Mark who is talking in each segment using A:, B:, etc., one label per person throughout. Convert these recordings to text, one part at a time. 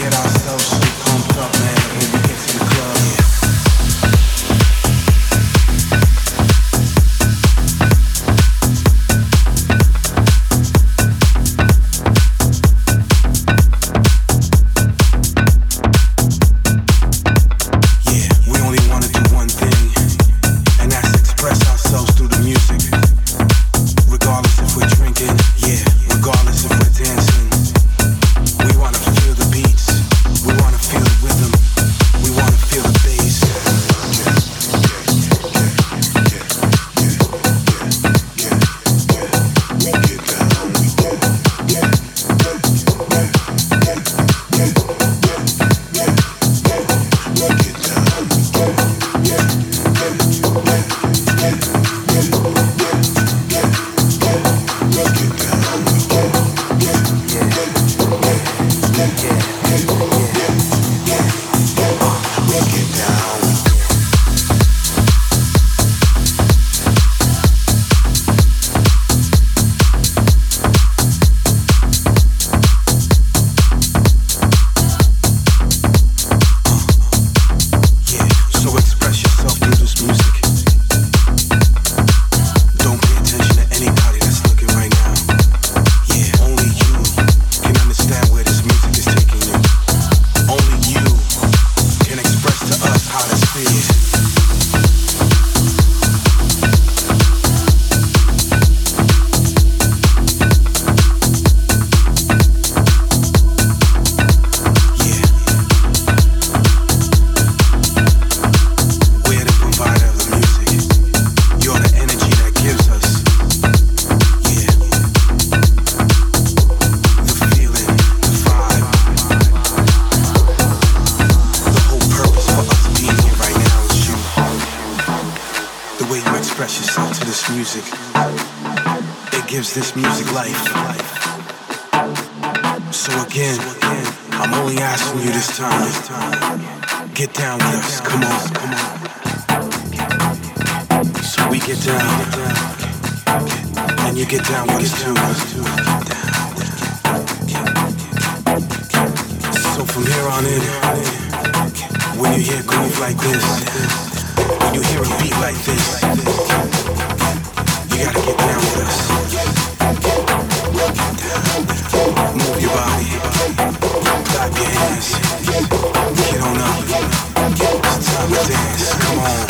A: get ourselves so
B: pumped up, man. This music life. So again, I'm only asking you this time. Get down with us, come on, come on. So we get down, and you get down with us too. So from here on in, when you hear groove like this, when you hear a beat like this, you gotta get down with us. Dance,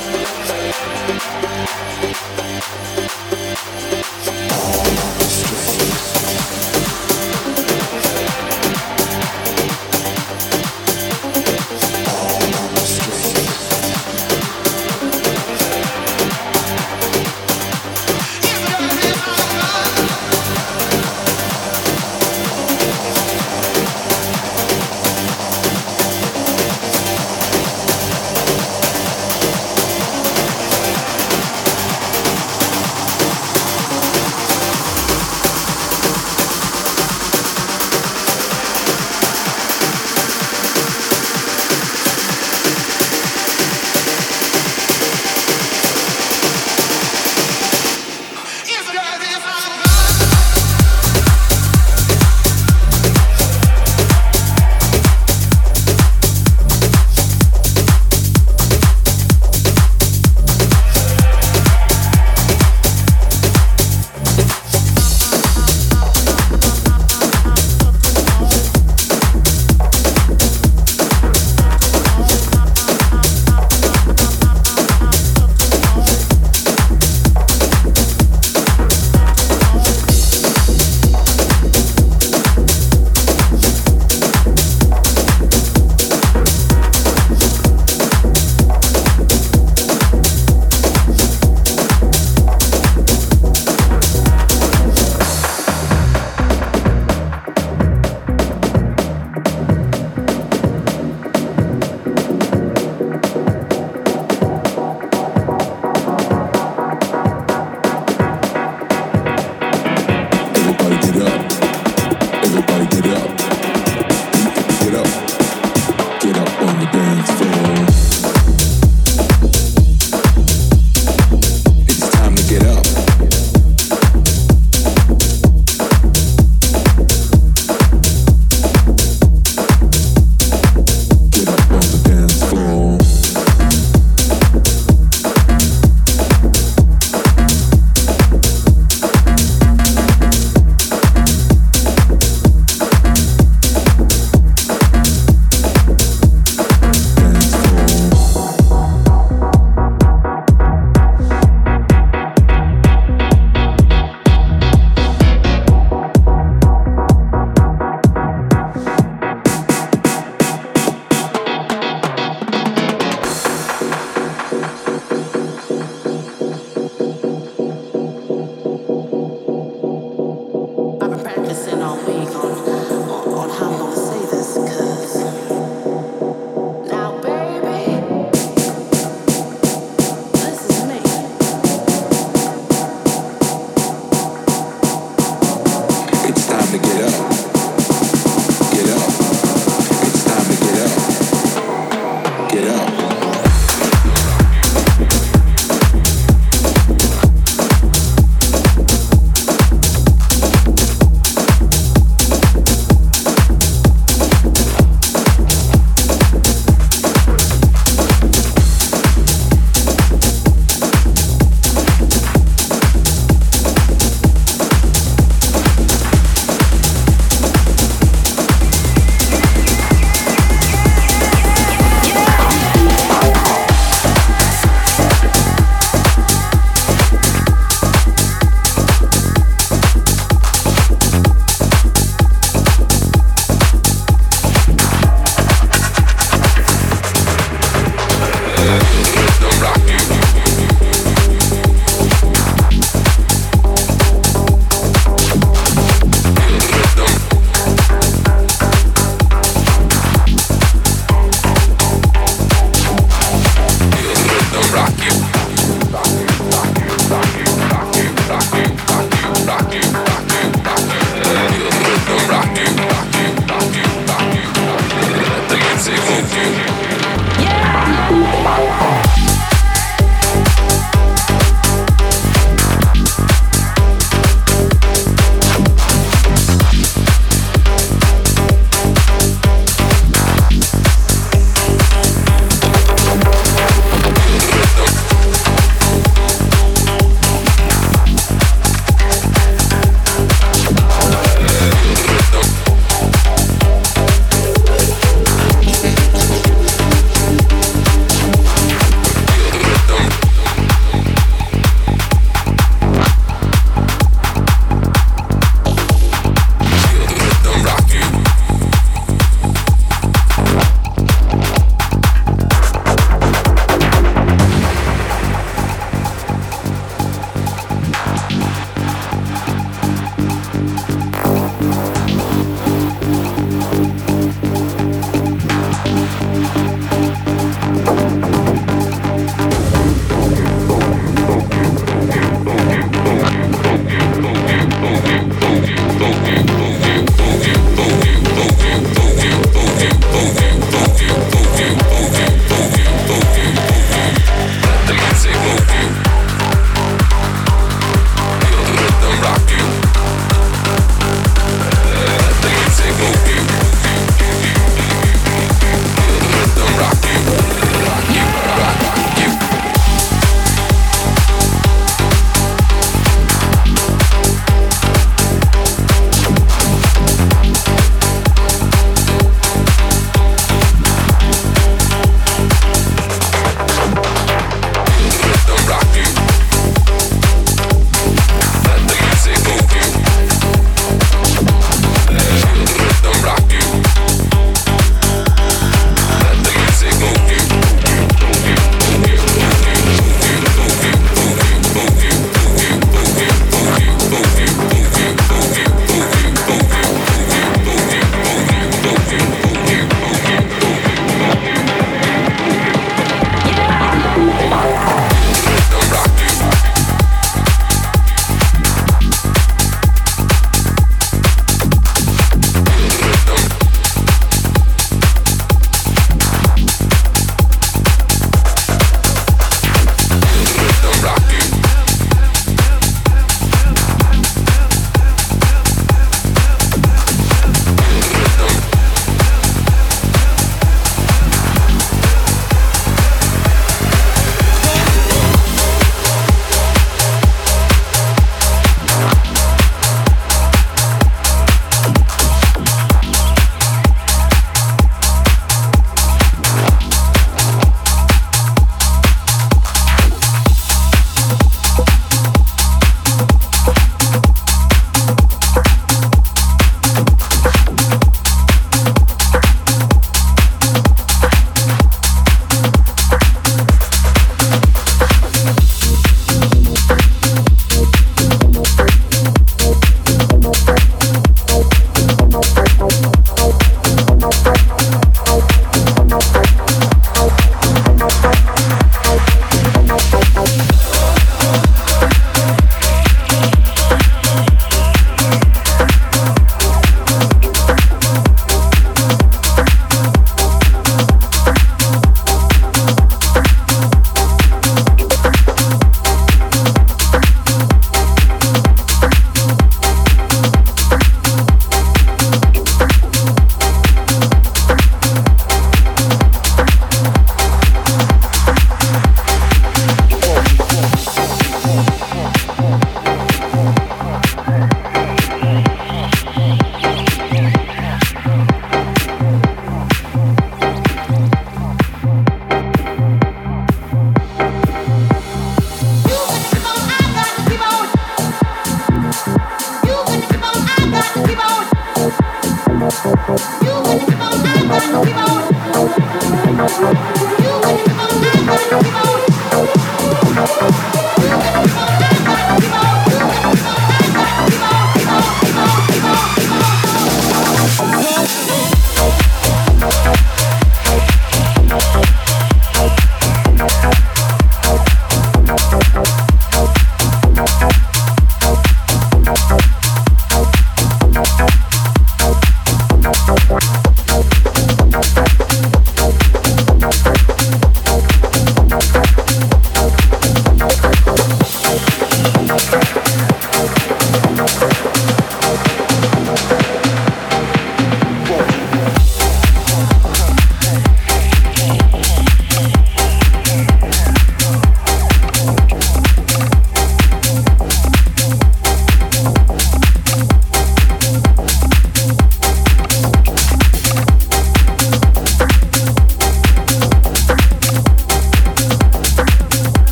A: Thank you.